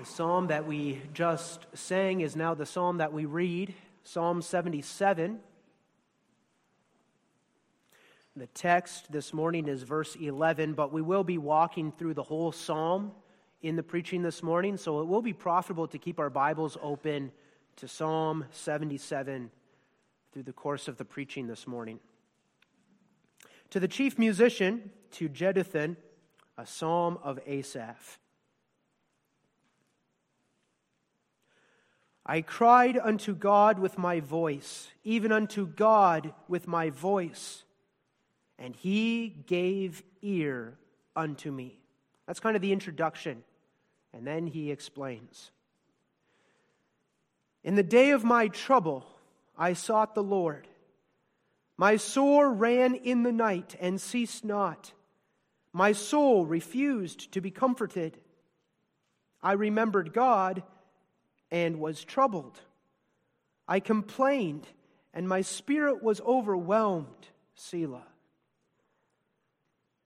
The psalm that we just sang is now the psalm that we read, Psalm 77. The text this morning is verse 11, but we will be walking through the whole psalm in the preaching this morning, so it will be profitable to keep our Bibles open to Psalm 77 through the course of the preaching this morning. To the chief musician, to Jeduthun, a psalm of Asaph. I cried unto God with my voice, even unto God with my voice, and he gave ear unto me. That's kind of the introduction. And then he explains In the day of my trouble, I sought the Lord. My sore ran in the night and ceased not. My soul refused to be comforted. I remembered God and was troubled. I complained, and my spirit was overwhelmed. Selah.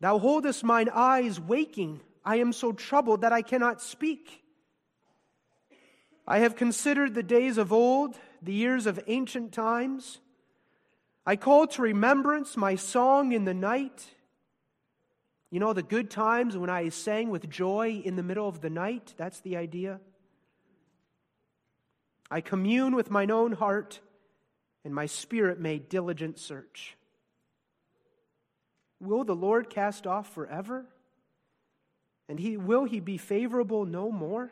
Thou holdest mine eyes waking. I am so troubled that I cannot speak. I have considered the days of old, the years of ancient times. I call to remembrance my song in the night. You know, the good times when I sang with joy in the middle of the night? That's the idea. I commune with mine own heart, and my spirit made diligent search. Will the Lord cast off forever? And he, will he be favorable no more?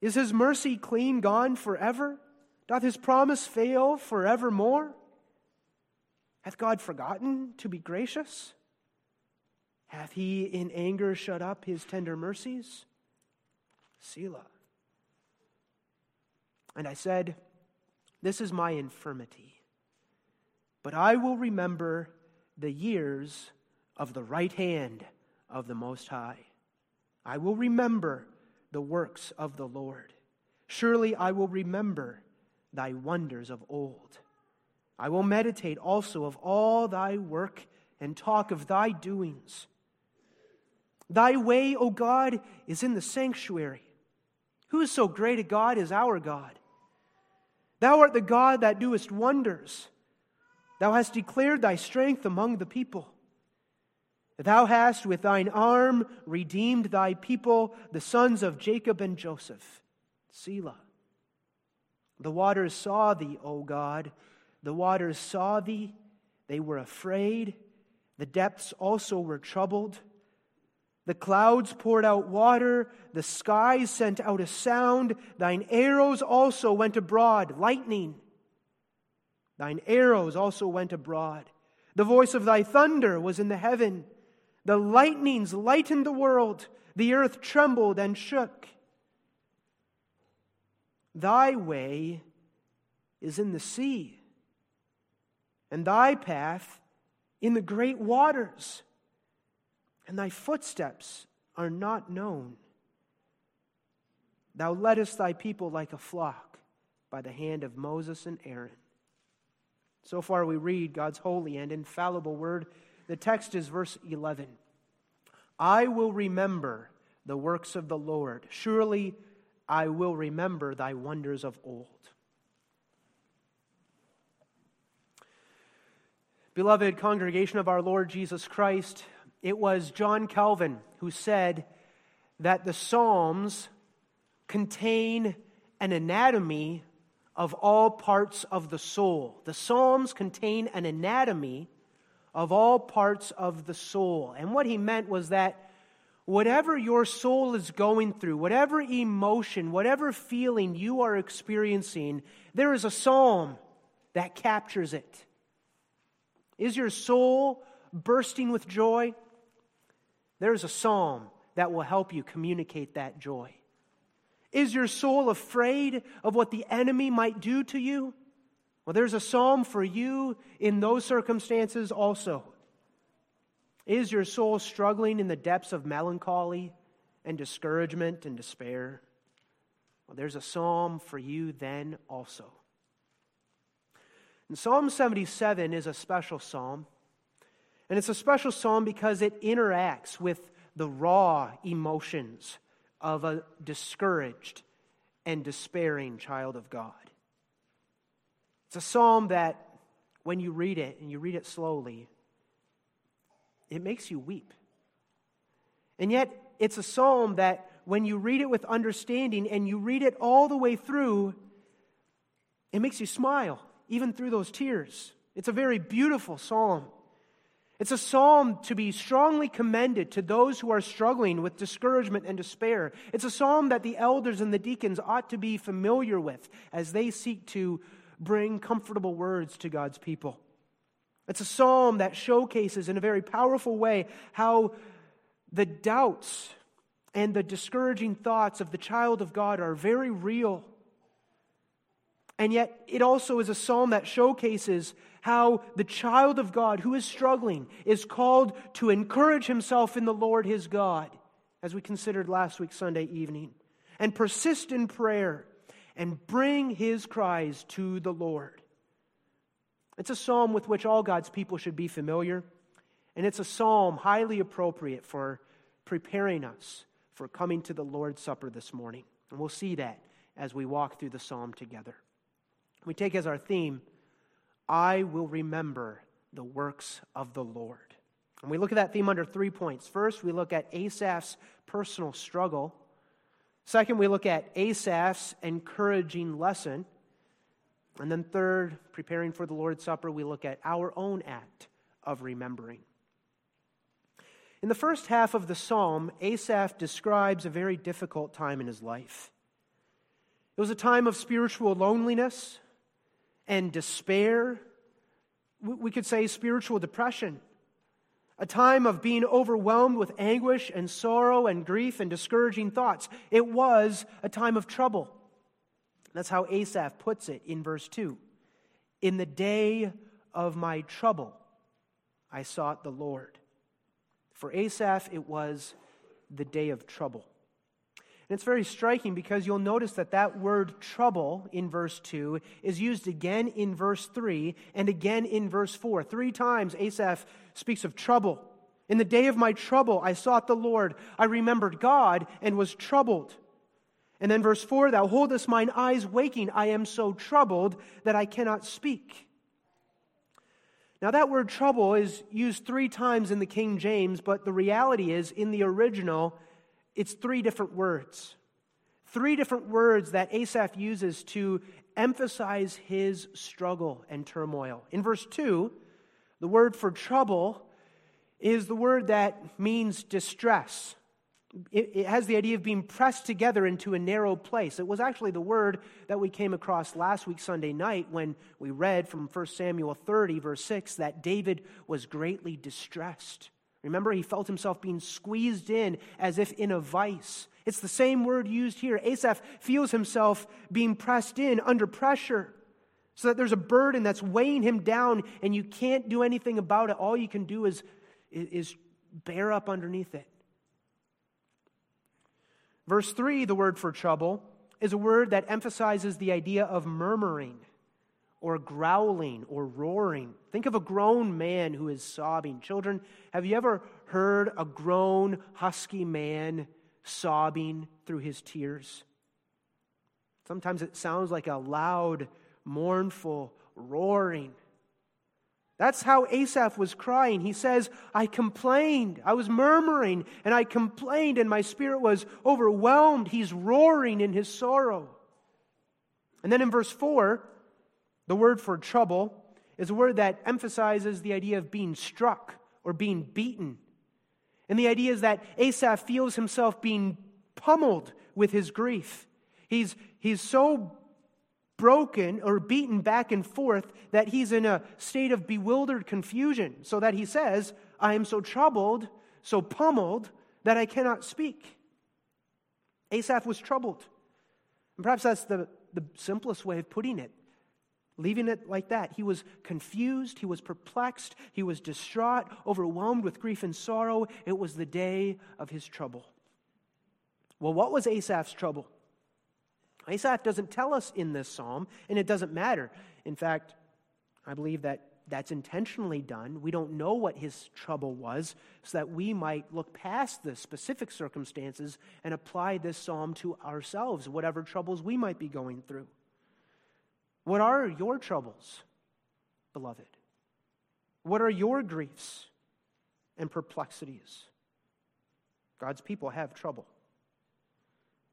Is his mercy clean gone forever? Doth his promise fail forevermore? Hath God forgotten to be gracious? Hath he in anger shut up his tender mercies? Selah. And I said, This is my infirmity, but I will remember the years of the right hand of the Most High. I will remember the works of the Lord. Surely I will remember thy wonders of old. I will meditate also of all thy work and talk of thy doings. Thy way, O God, is in the sanctuary. Who is so great a God as our God? Thou art the God that doest wonders. Thou hast declared thy strength among the people. Thou hast with thine arm redeemed thy people, the sons of Jacob and Joseph. Selah. The waters saw thee, O God. The waters saw thee. They were afraid. The depths also were troubled. The clouds poured out water, the skies sent out a sound, thine arrows also went abroad, lightning. Thine arrows also went abroad. The voice of thy thunder was in the heaven. The lightnings lightened the world, the earth trembled and shook. Thy way is in the sea, and thy path in the great waters and thy footsteps are not known. Thou leddest thy people like a flock by the hand of Moses and Aaron. So far, we read God's holy and infallible word. The text is verse 11 I will remember the works of the Lord. Surely I will remember thy wonders of old. Beloved congregation of our Lord Jesus Christ, it was John Calvin who said that the Psalms contain an anatomy of all parts of the soul. The Psalms contain an anatomy of all parts of the soul. And what he meant was that whatever your soul is going through, whatever emotion, whatever feeling you are experiencing, there is a psalm that captures it. Is your soul bursting with joy? There's a psalm that will help you communicate that joy. Is your soul afraid of what the enemy might do to you? Well, there's a psalm for you in those circumstances also. Is your soul struggling in the depths of melancholy and discouragement and despair? Well, there's a psalm for you then also. And Psalm 77 is a special psalm. And it's a special psalm because it interacts with the raw emotions of a discouraged and despairing child of God. It's a psalm that, when you read it and you read it slowly, it makes you weep. And yet, it's a psalm that, when you read it with understanding and you read it all the way through, it makes you smile, even through those tears. It's a very beautiful psalm. It's a psalm to be strongly commended to those who are struggling with discouragement and despair. It's a psalm that the elders and the deacons ought to be familiar with as they seek to bring comfortable words to God's people. It's a psalm that showcases in a very powerful way how the doubts and the discouraging thoughts of the child of God are very real. And yet, it also is a psalm that showcases how the child of God who is struggling is called to encourage himself in the Lord his God, as we considered last week, Sunday evening, and persist in prayer and bring his cries to the Lord. It's a psalm with which all God's people should be familiar, and it's a psalm highly appropriate for preparing us for coming to the Lord's Supper this morning. And we'll see that as we walk through the psalm together. We take as our theme I will remember the works of the Lord. And we look at that theme under three points. First, we look at Asaph's personal struggle. Second, we look at Asaph's encouraging lesson. And then, third, preparing for the Lord's Supper, we look at our own act of remembering. In the first half of the psalm, Asaph describes a very difficult time in his life. It was a time of spiritual loneliness, and despair. We could say spiritual depression. A time of being overwhelmed with anguish and sorrow and grief and discouraging thoughts. It was a time of trouble. That's how Asaph puts it in verse 2. In the day of my trouble, I sought the Lord. For Asaph, it was the day of trouble. And it's very striking because you'll notice that that word trouble in verse 2 is used again in verse 3 and again in verse 4. Three times Asaph speaks of trouble. In the day of my trouble, I sought the Lord. I remembered God and was troubled. And then verse 4 Thou holdest mine eyes waking. I am so troubled that I cannot speak. Now, that word trouble is used three times in the King James, but the reality is, in the original, it's three different words. Three different words that Asaph uses to emphasize his struggle and turmoil. In verse 2, the word for trouble is the word that means distress. It, has the idea of being pressed together into a narrow place. It was actually the word that we came across last week, Sunday night, when we read from 1 Samuel 30, verse 6, that David was greatly distressed. Remember, he felt himself being squeezed in as if in a vice. It's the same word used here. Asaph feels himself being pressed in under pressure so that there's a burden that's weighing him down and you can't do anything about it. All you can do is, is bear up underneath it. Verse 3, the word for trouble, is a word that emphasizes the idea of murmuring or growling or roaring. Think of a grown man who is sobbing. Children, have you ever heard a grown, husky man sobbing through his tears? Sometimes it sounds like a loud, mournful roaring. That's how Asaph was crying. He says, I complained. I was murmuring and I complained, and my spirit was overwhelmed. He's roaring in his sorrow. And then in verse 4, the word for trouble is a word that emphasizes the idea of being struck or being beaten. And the idea is that Asaph feels himself being pummeled with his grief. He's, he's so broken or beaten back and forth that he's in a state of bewildered confusion, so that he says, I am so troubled, so pummeled, that I cannot speak. Asaph was troubled. And perhaps that's the, the simplest way of putting it leaving it like that. He was confused, he was perplexed, he was distraught, overwhelmed with grief and sorrow. It was the day of his trouble. Well, what was Asaph's trouble? Asaph doesn't tell us in this psalm, and it doesn't matter. In fact, I believe that that's intentionally done. We don't know what his trouble was, so that we might look past the specific circumstances and apply this psalm to ourselves, whatever troubles we might be going through. What are your troubles, beloved? What are your griefs and perplexities? God's people have trouble.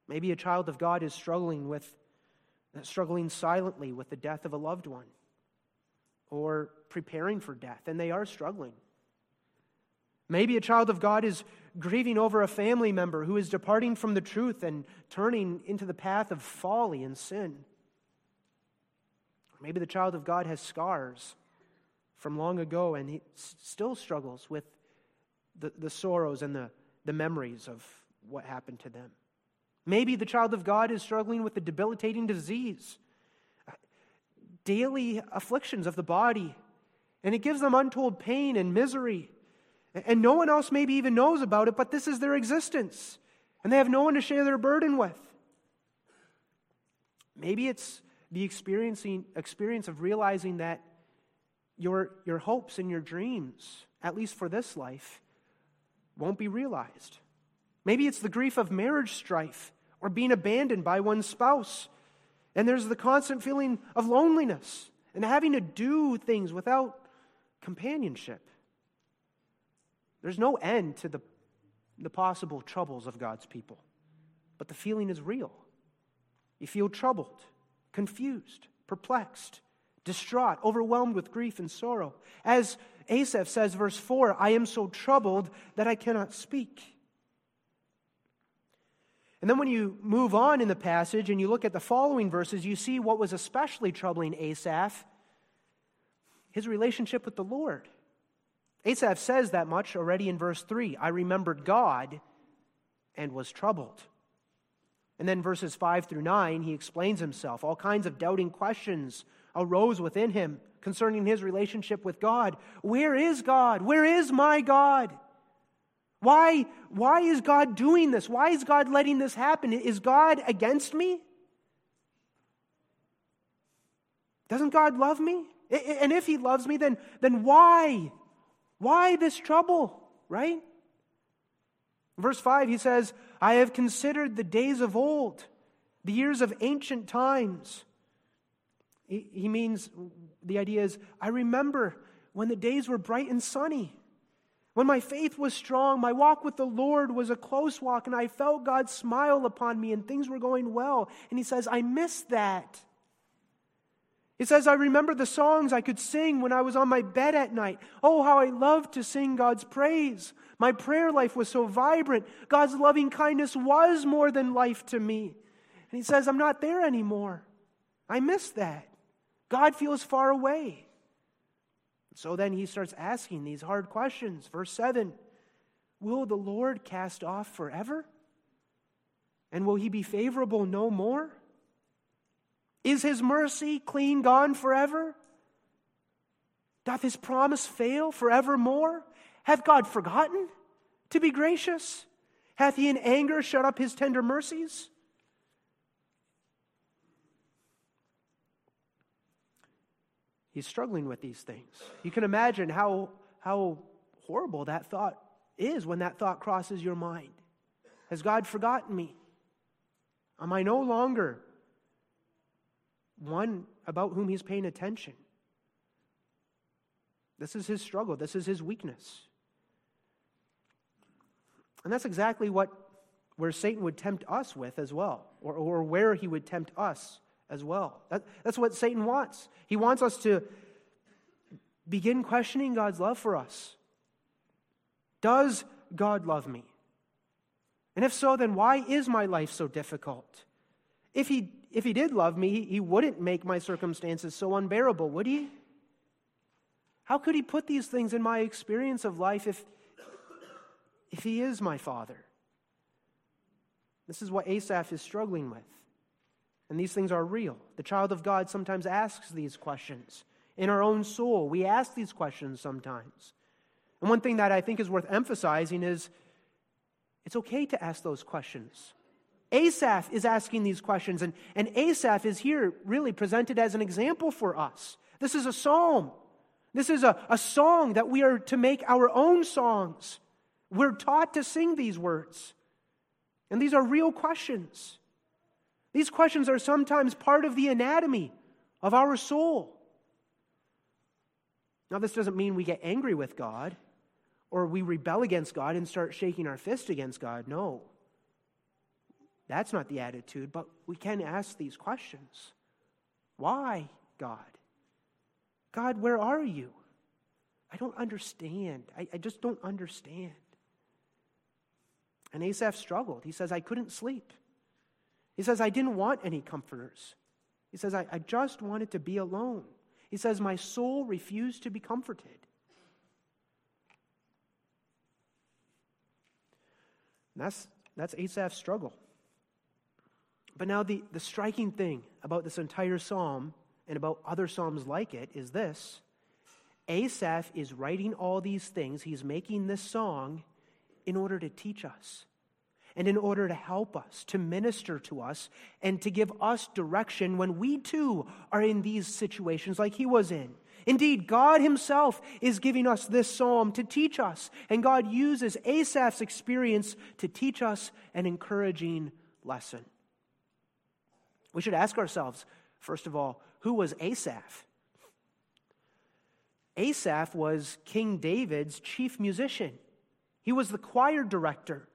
Maybe a child of God is struggling with uh, struggling silently with the death of a loved one or preparing for death, and they are struggling. Maybe a child of God is grieving over a family member who is departing from the truth and turning into the path of folly and sin. Maybe the child of God has scars from long ago and he still struggles with the, the sorrows and the, the memories of what happened to them. Maybe the child of God is struggling with a debilitating disease, daily afflictions of the body, and it gives them untold pain and misery. And no one else maybe even knows about it, but this is their existence, and they have no one to share their burden with. Maybe it's the experiencing, experience of realizing that your, your hopes and your dreams, at least for this life, won't be realized. Maybe it's the grief of marriage strife or being abandoned by one's spouse. And there's the constant feeling of loneliness and having to do things without companionship. There's no end to the, the possible troubles of God's people, but the feeling is real. You feel troubled confused, perplexed, distraught, overwhelmed with grief and sorrow. As Asaph says, verse 4 I am so troubled that I cannot speak. And then when you move on in the passage and you look at the following verses, you see what was especially troubling Asaph his relationship with the Lord. Asaph says that much already in verse 3 I remembered God and was troubled. And then verses 5 through 9, he explains himself. All kinds of doubting questions arose within him concerning his relationship with God. Where is God? Where is my God? Why, why is God doing this? Why is God letting this happen? Is God against me? Doesn't God love me? And if he loves me, then, then why? Why this trouble, right? Verse 5, he says, I have considered the days of old, the years of ancient times. He means, the idea is, I remember when the days were bright and sunny. When my faith was strong, my walk with the Lord was a close walk, and I felt God smile upon me, and things were going well. And he says, I miss that. It says, I remember the songs I could sing when I was on my bed at night. Oh, how I loved to sing God's praise. My prayer life was so vibrant. God's loving kindness was more than life to me. And he says, I'm not there anymore. I miss that. God feels far away. So then he starts asking these hard questions. Verse 7 Will the Lord cast off forever? And will he be favorable no more? Is his mercy clean gone forever? Doth his promise fail forevermore? Hath God forgotten to be gracious? Hath he in anger shut up his tender mercies? He's struggling with these things. You can imagine how, how horrible that thought is when that thought crosses your mind. Has God forgotten me? Am I no longer one about whom he's paying attention? This is his struggle. This is his weakness. And that's exactly what where Satan would tempt us with as well, or, or where he would tempt us as well. That, that's what Satan wants. He wants us to begin questioning God's love for us. Does God love me? And if so, then why is my life so difficult? If he, if he did love me, he wouldn't make my circumstances so unbearable, would he? How could he put these things in my experience of life if, if he is my father? This is what Asaph is struggling with. And these things are real. The child of God sometimes asks these questions. In our own soul, we ask these questions sometimes. And one thing that I think is worth emphasizing is it's okay to ask those questions. Asaph is asking these questions, and, and Asaph is here really presented as an example for us. This is a psalm. This is a, a song that we are to make our own songs. We're taught to sing these words. And these are real questions. These questions are sometimes part of the anatomy of our soul. Now, this doesn't mean we get angry with God or we rebel against God and start shaking our fist against God. No. That's not the attitude, but we can ask these questions. Why, God? God, where are you? I don't understand. I, I just don't understand. And Asaph struggled. He says, I couldn't sleep. He says, I didn't want any comforters. He says, I, I just wanted to be alone. He says, My soul refused to be comforted. And that's, that's Asaph's struggle. But now, the, the striking thing about this entire psalm and about other psalms like it is this Asaph is writing all these things, he's making this song in order to teach us and in order to help us, to minister to us, and to give us direction when we too are in these situations like he was in. Indeed, God Himself is giving us this psalm to teach us, and God uses Asaph's experience to teach us an encouraging lesson. We should ask ourselves, first of all, who was Asaph? Asaph was King David's chief musician. He was the choir director.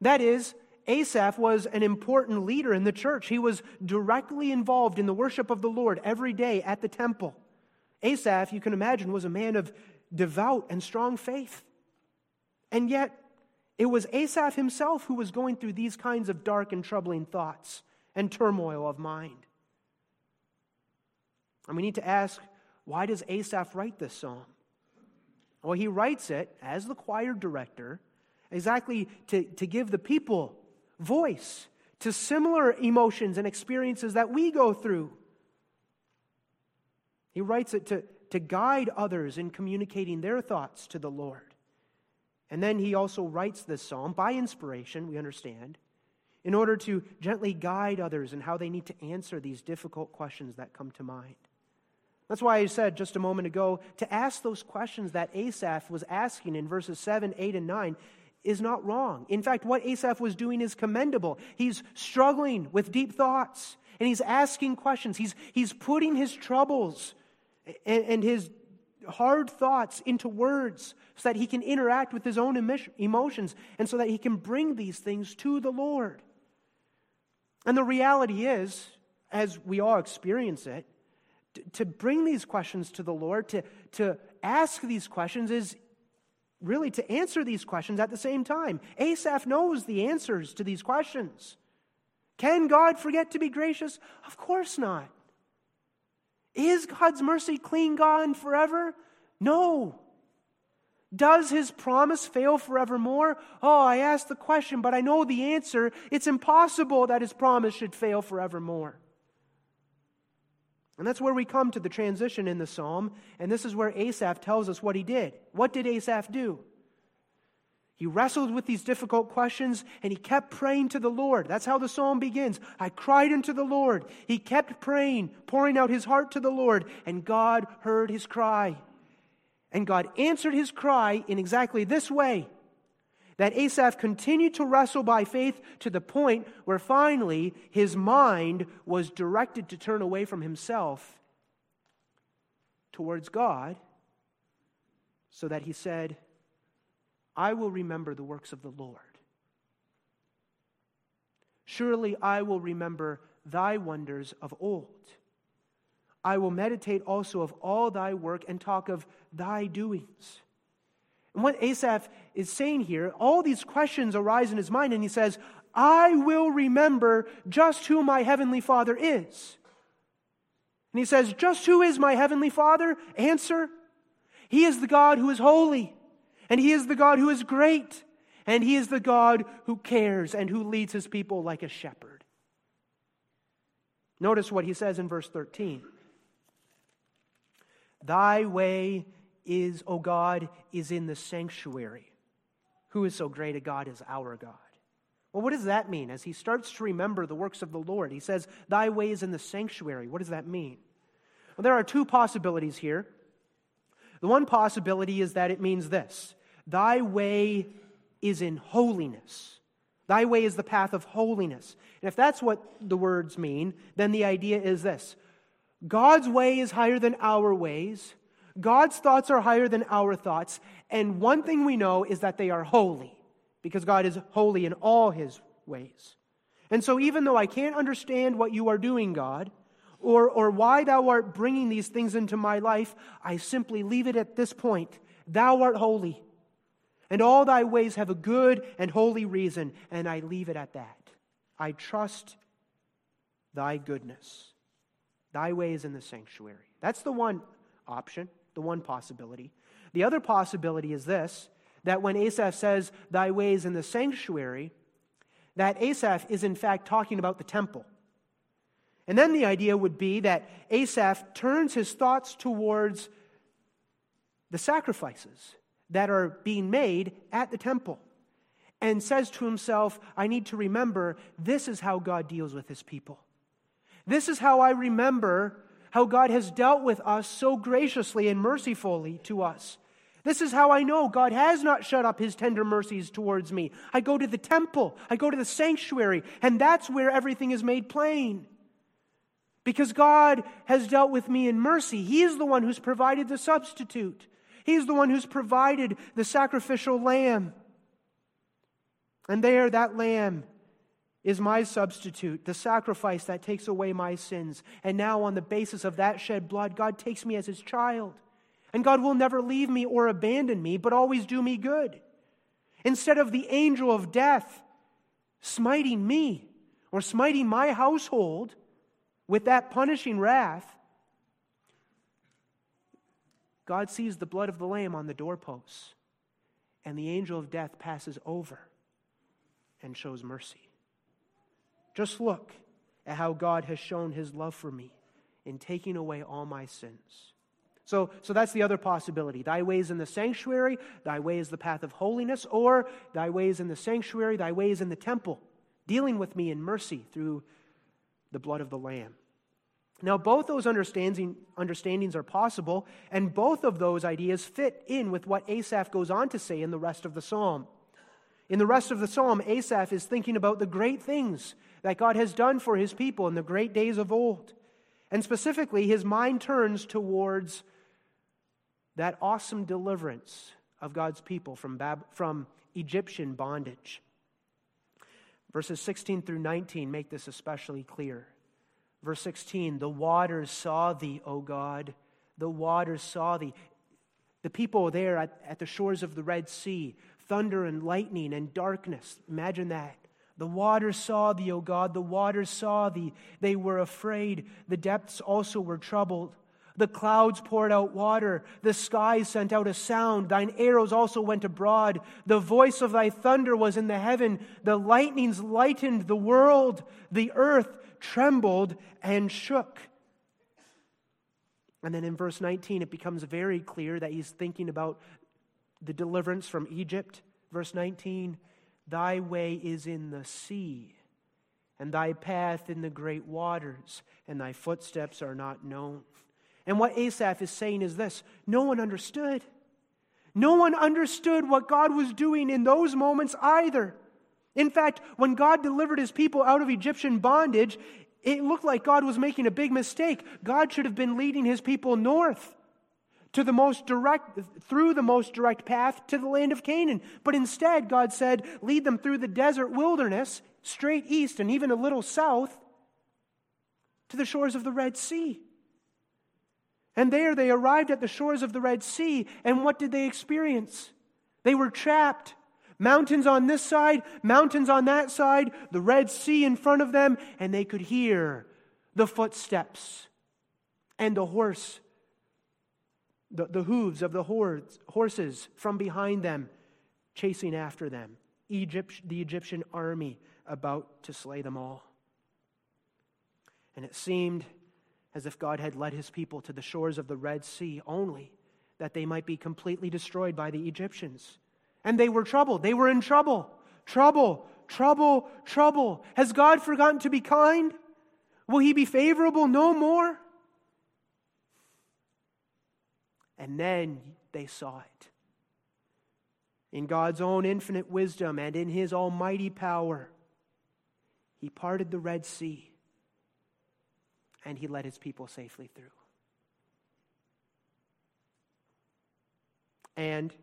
That is, Asaph was an important leader in the church. He was directly involved in the worship of the Lord every day at the temple. Asaph, you can imagine, was a man of devout and strong faith. And yet, it was Asaph himself who was going through these kinds of dark and troubling thoughts and turmoil of mind. And we need to ask why does Asaph write this psalm? Well, he writes it as the choir director exactly to, to give the people voice to similar emotions and experiences that we go through. He writes it to, to guide others in communicating their thoughts to the Lord. And then he also writes this psalm by inspiration, we understand, in order to gently guide others in how they need to answer these difficult questions that come to mind. That's why I said just a moment ago to ask those questions that Asaph was asking in verses 7, 8, and 9 is not wrong. In fact, what Asaph was doing is commendable. He's struggling with deep thoughts and he's asking questions. He's, he's putting his troubles and, and his hard thoughts into words so that he can interact with his own emotions and so that he can bring these things to the Lord. And the reality is, as we all experience it, to bring these questions to the Lord, to, to ask these questions, is really to answer these questions at the same time. Asaph knows the answers to these questions. Can God forget to be gracious? Of course not. Is God's mercy clean gone forever? No. Does his promise fail forevermore? Oh, I asked the question, but I know the answer. It's impossible that his promise should fail forevermore. And that's where we come to the transition in the psalm. And this is where Asaph tells us what he did. What did Asaph do? He wrestled with these difficult questions and he kept praying to the Lord. That's how the psalm begins. I cried unto the Lord. He kept praying, pouring out his heart to the Lord, and God heard his cry. And God answered his cry in exactly this way that Asaph continued to wrestle by faith to the point where finally his mind was directed to turn away from himself towards God, so that he said, I will remember the works of the Lord. Surely I will remember thy wonders of old. I will meditate also of all thy work and talk of thy doings. And what Asaph is saying here, all these questions arise in his mind, and he says, I will remember just who my heavenly Father is. And he says, Just who is my heavenly Father? Answer He is the God who is holy, and He is the God who is great, and He is the God who cares and who leads His people like a shepherd. Notice what He says in verse 13 Thy way is, O God, is in the sanctuary. Who is so great a God as our God? Well, what does that mean? As he starts to remember the works of the Lord, he says, Thy way is in the sanctuary. What does that mean? Well, there are two possibilities here. The one possibility is that it means this Thy way is in holiness. Thy way is the path of holiness. And if that's what the words mean, then the idea is this God's way is higher than our ways. God's thoughts are higher than our thoughts. And one thing we know is that they are holy, because God is holy in all his ways. And so, even though I can't understand what you are doing, God, or, or why thou art bringing these things into my life, I simply leave it at this point. Thou art holy, and all thy ways have a good and holy reason, and I leave it at that. I trust thy goodness. Thy way is in the sanctuary. That's the one option, the one possibility. The other possibility is this that when Asaph says, Thy way is in the sanctuary, that Asaph is in fact talking about the temple. And then the idea would be that Asaph turns his thoughts towards the sacrifices that are being made at the temple and says to himself, I need to remember this is how God deals with his people. This is how I remember how God has dealt with us so graciously and mercifully to us. This is how I know God has not shut up his tender mercies towards me. I go to the temple, I go to the sanctuary, and that's where everything is made plain. Because God has dealt with me in mercy. He is the one who's provided the substitute, He's the one who's provided the sacrificial lamb. And there, that lamb is my substitute, the sacrifice that takes away my sins. And now, on the basis of that shed blood, God takes me as his child. And God will never leave me or abandon me, but always do me good. Instead of the angel of death smiting me or smiting my household with that punishing wrath, God sees the blood of the Lamb on the doorposts, and the angel of death passes over and shows mercy. Just look at how God has shown his love for me in taking away all my sins. So, so that's the other possibility. Thy way is in the sanctuary, thy way is the path of holiness, or thy way is in the sanctuary, thy way is in the temple, dealing with me in mercy through the blood of the Lamb. Now, both those understanding, understandings are possible, and both of those ideas fit in with what Asaph goes on to say in the rest of the psalm. In the rest of the psalm, Asaph is thinking about the great things that God has done for his people in the great days of old. And specifically, his mind turns towards that awesome deliverance of God's people from, Bab- from Egyptian bondage. Verses 16 through 19 make this especially clear. Verse 16 The waters saw thee, O God. The waters saw thee. The people there at, at the shores of the Red Sea, thunder and lightning and darkness. Imagine that. The waters saw thee, O God. The waters saw thee. They were afraid. The depths also were troubled. The clouds poured out water. The skies sent out a sound. Thine arrows also went abroad. The voice of thy thunder was in the heaven. The lightnings lightened the world. The earth trembled and shook. And then in verse 19, it becomes very clear that he's thinking about the deliverance from Egypt. Verse 19 Thy way is in the sea, and thy path in the great waters, and thy footsteps are not known. And what Asaph is saying is this no one understood. No one understood what God was doing in those moments either. In fact, when God delivered his people out of Egyptian bondage, it looked like God was making a big mistake. God should have been leading his people north to the most direct through the most direct path to the land of Canaan. But instead, God said, "Lead them through the desert wilderness, straight east and even a little south to the shores of the Red Sea." And there they arrived at the shores of the Red Sea, and what did they experience? They were trapped. Mountains on this side, mountains on that side, the Red Sea in front of them, and they could hear the footsteps and the horse, the, the hooves of the horse, horses from behind them chasing after them. Egypt, the Egyptian army about to slay them all. And it seemed as if God had led his people to the shores of the Red Sea only that they might be completely destroyed by the Egyptians. And they were troubled. They were in trouble. Trouble, trouble, trouble. Has God forgotten to be kind? Will he be favorable no more? And then they saw it. In God's own infinite wisdom and in his almighty power, he parted the Red Sea and he led his people safely through. And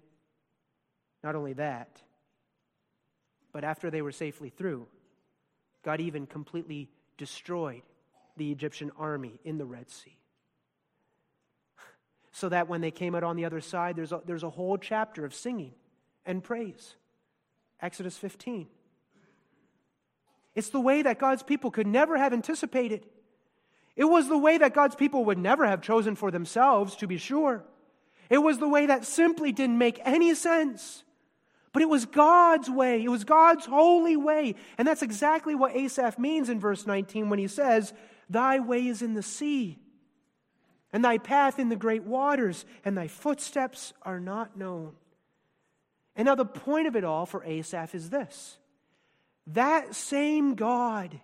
not only that, but after they were safely through, God even completely destroyed the Egyptian army in the Red Sea. So that when they came out on the other side, there's a, there's a whole chapter of singing and praise. Exodus 15. It's the way that God's people could never have anticipated. It was the way that God's people would never have chosen for themselves, to be sure. It was the way that simply didn't make any sense. But it was God's way. It was God's holy way. And that's exactly what Asaph means in verse 19 when he says, Thy way is in the sea, and thy path in the great waters, and thy footsteps are not known. And now the point of it all for Asaph is this that same God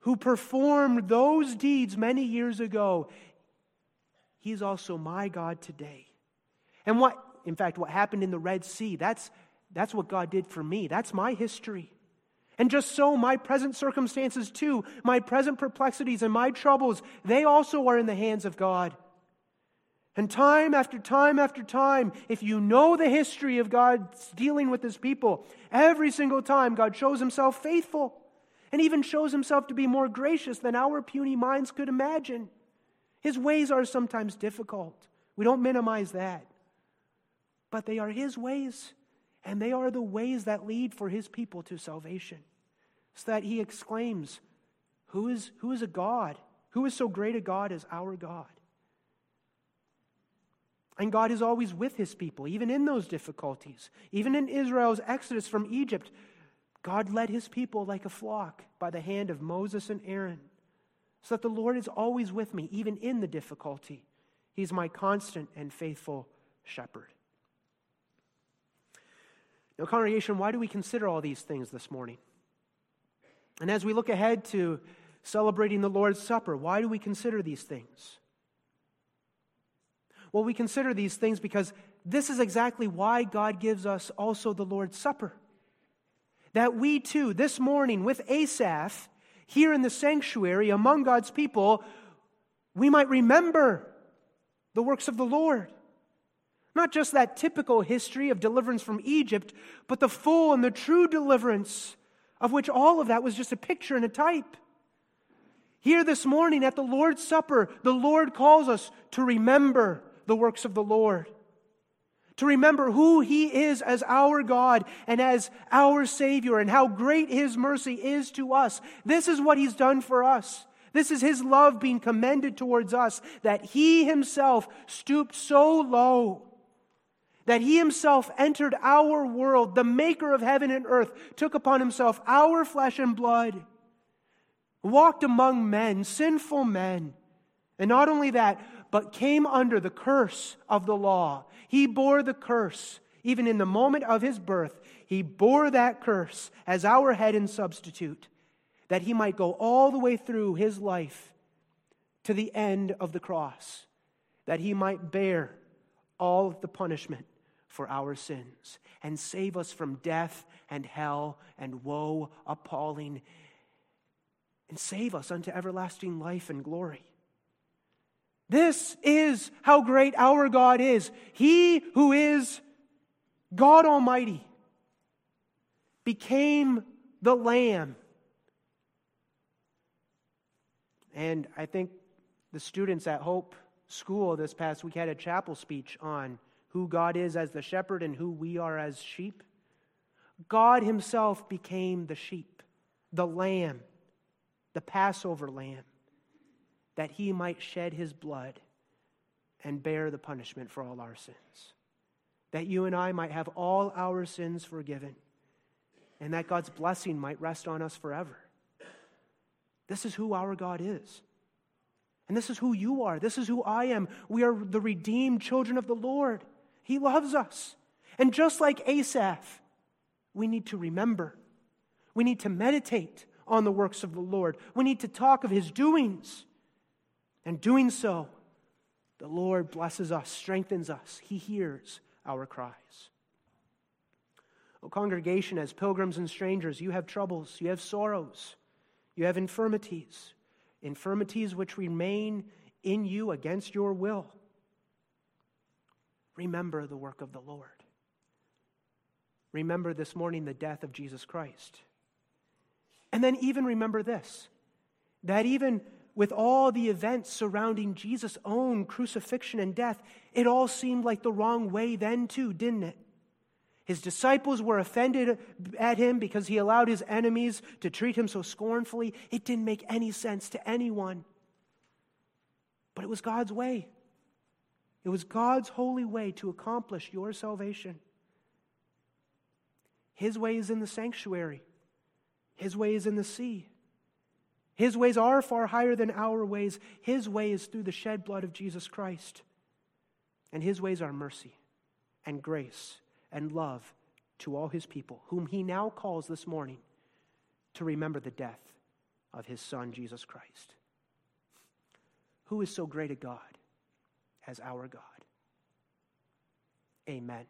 who performed those deeds many years ago, he's also my God today. And what in fact, what happened in the Red Sea, that's, that's what God did for me. That's my history. And just so, my present circumstances too, my present perplexities and my troubles, they also are in the hands of God. And time after time after time, if you know the history of God's dealing with his people, every single time God shows himself faithful and even shows himself to be more gracious than our puny minds could imagine. His ways are sometimes difficult. We don't minimize that but they are His ways, and they are the ways that lead for His people to salvation. So that He exclaims, Who is, who is a God? Who is so great a God as our God? And God is always with His people, even in those difficulties. Even in Israel's exodus from Egypt, God led His people like a flock by the hand of Moses and Aaron. So that the Lord is always with me, even in the difficulty. He's my constant and faithful shepherd. Now, congregation, why do we consider all these things this morning? And as we look ahead to celebrating the Lord's Supper, why do we consider these things? Well, we consider these things because this is exactly why God gives us also the Lord's Supper. That we too, this morning with Asaph, here in the sanctuary among God's people, we might remember the works of the Lord. Not just that typical history of deliverance from Egypt, but the full and the true deliverance, of which all of that was just a picture and a type. Here this morning at the Lord's Supper, the Lord calls us to remember the works of the Lord, to remember who He is as our God and as our Savior, and how great His mercy is to us. This is what He's done for us. This is His love being commended towards us, that He Himself stooped so low that he himself entered our world, the maker of heaven and earth, took upon himself our flesh and blood, walked among men, sinful men. And not only that, but came under the curse of the law. He bore the curse. Even in the moment of his birth, he bore that curse as our head and substitute, that he might go all the way through his life to the end of the cross, that he might bear all the punishment for our sins and save us from death and hell and woe appalling and save us unto everlasting life and glory. This is how great our God is. He who is God Almighty became the Lamb. And I think the students at Hope School this past week had a chapel speech on who God is as the shepherd and who we are as sheep. God Himself became the sheep, the lamb, the Passover lamb, that He might shed His blood and bear the punishment for all our sins. That you and I might have all our sins forgiven, and that God's blessing might rest on us forever. This is who our God is. And this is who you are. This is who I am. We are the redeemed children of the Lord. He loves us. And just like Asaph, we need to remember. We need to meditate on the works of the Lord. We need to talk of his doings. And doing so, The Lord blesses us, strengthens us. He hears our cries. O congregation, as pilgrims and strangers, you have troubles, you have sorrows, you have infirmities, infirmities which remain in you against your will. Remember the work of the Lord. Remember this morning the death of Jesus Christ. And then even remember this that even with all the events surrounding Jesus' own crucifixion and death, it all seemed like the wrong way then, too, didn't it? His disciples were offended at him because he allowed his enemies to treat him so scornfully. It didn't make any sense to anyone. But it was God's way. It was God's holy way to accomplish your salvation. His way is in the sanctuary, His way is in the sea. His ways are far higher than our ways. His way is through the shed blood of Jesus Christ. And His ways are mercy and grace and love to all His people, whom He now calls this morning to remember the death of His Son, Jesus Christ. Who is so great a God as our God? Amen.